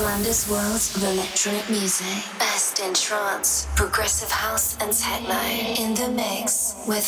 Flamda's world of electronic music. Best in trance, progressive house, and techno. In the mix with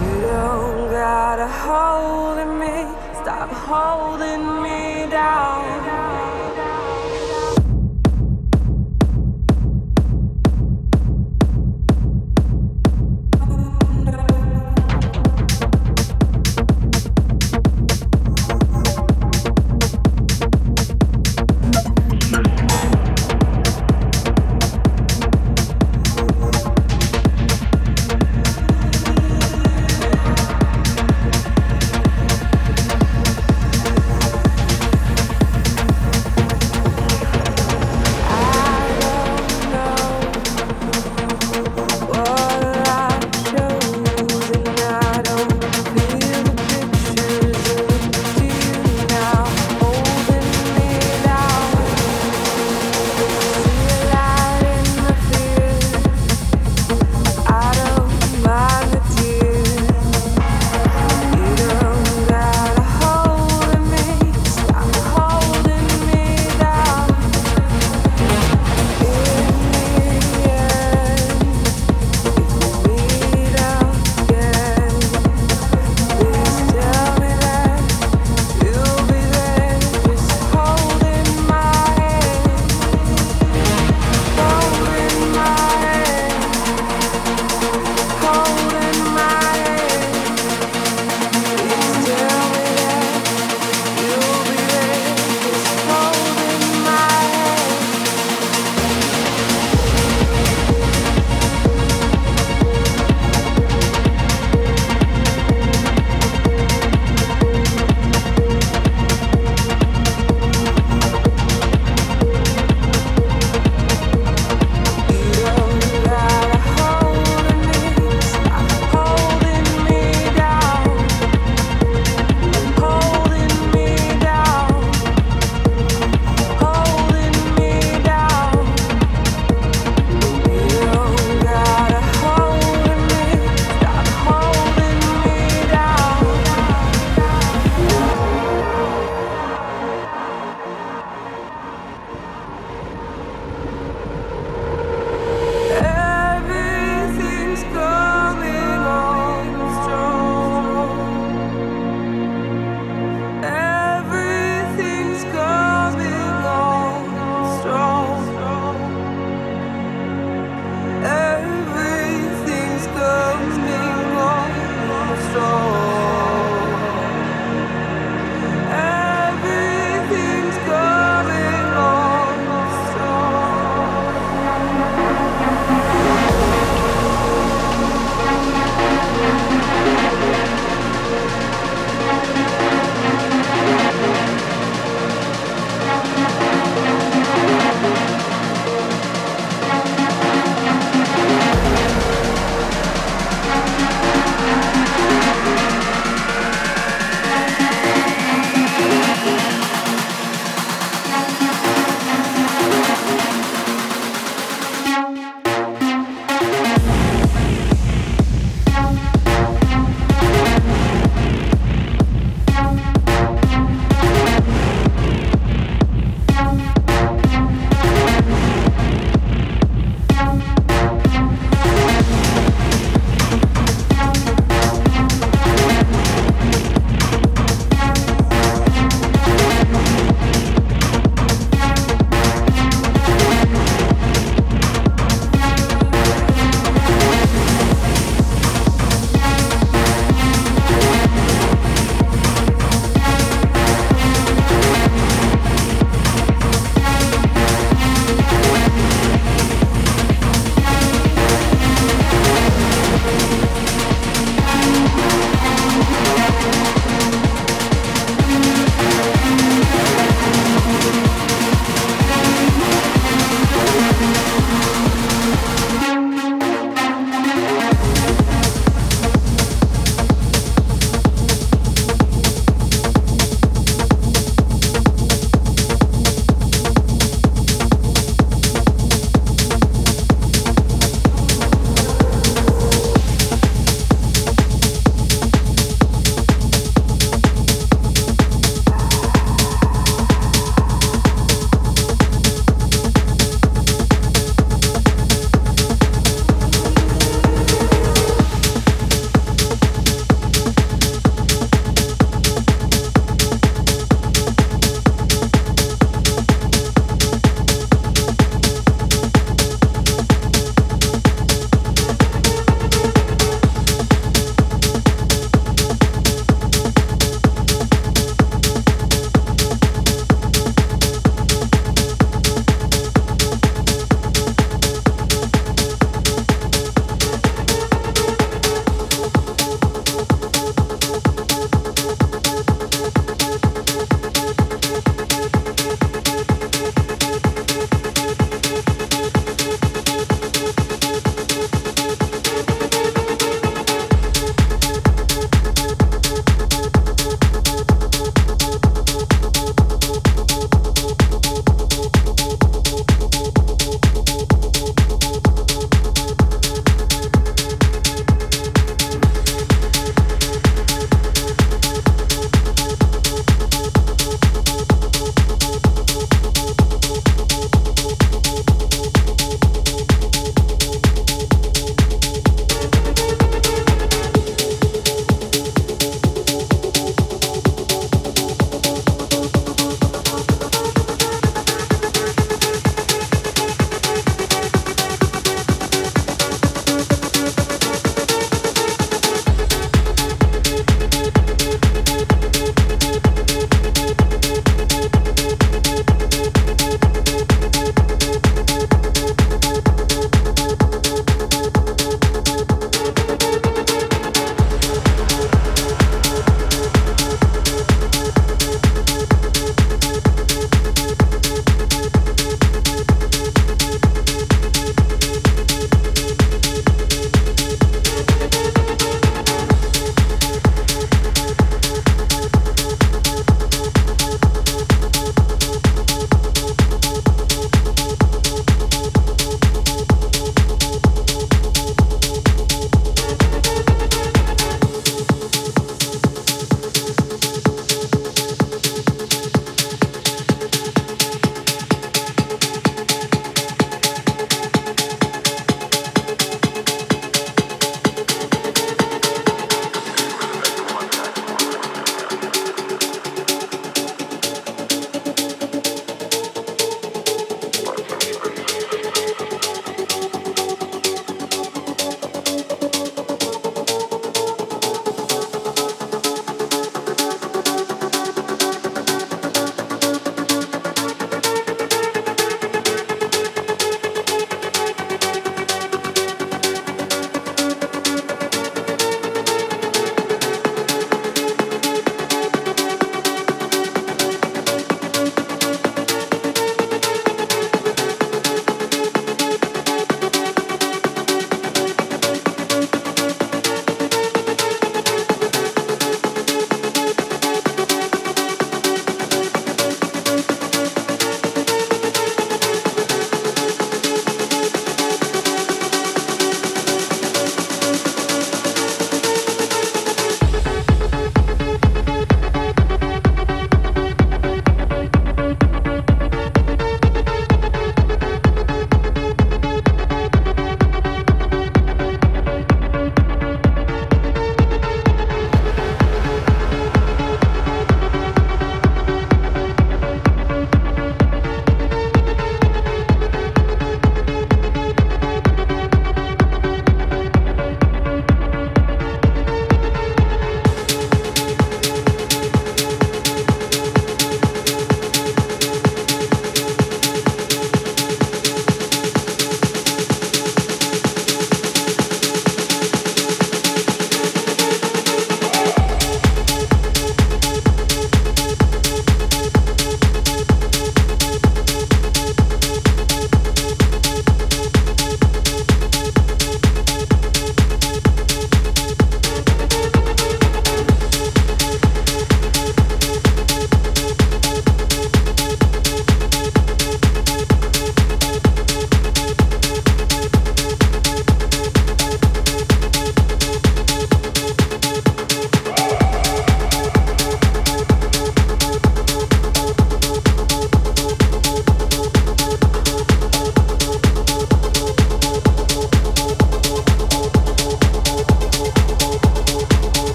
You don't gotta hold me, stop holding me down.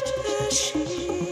对不。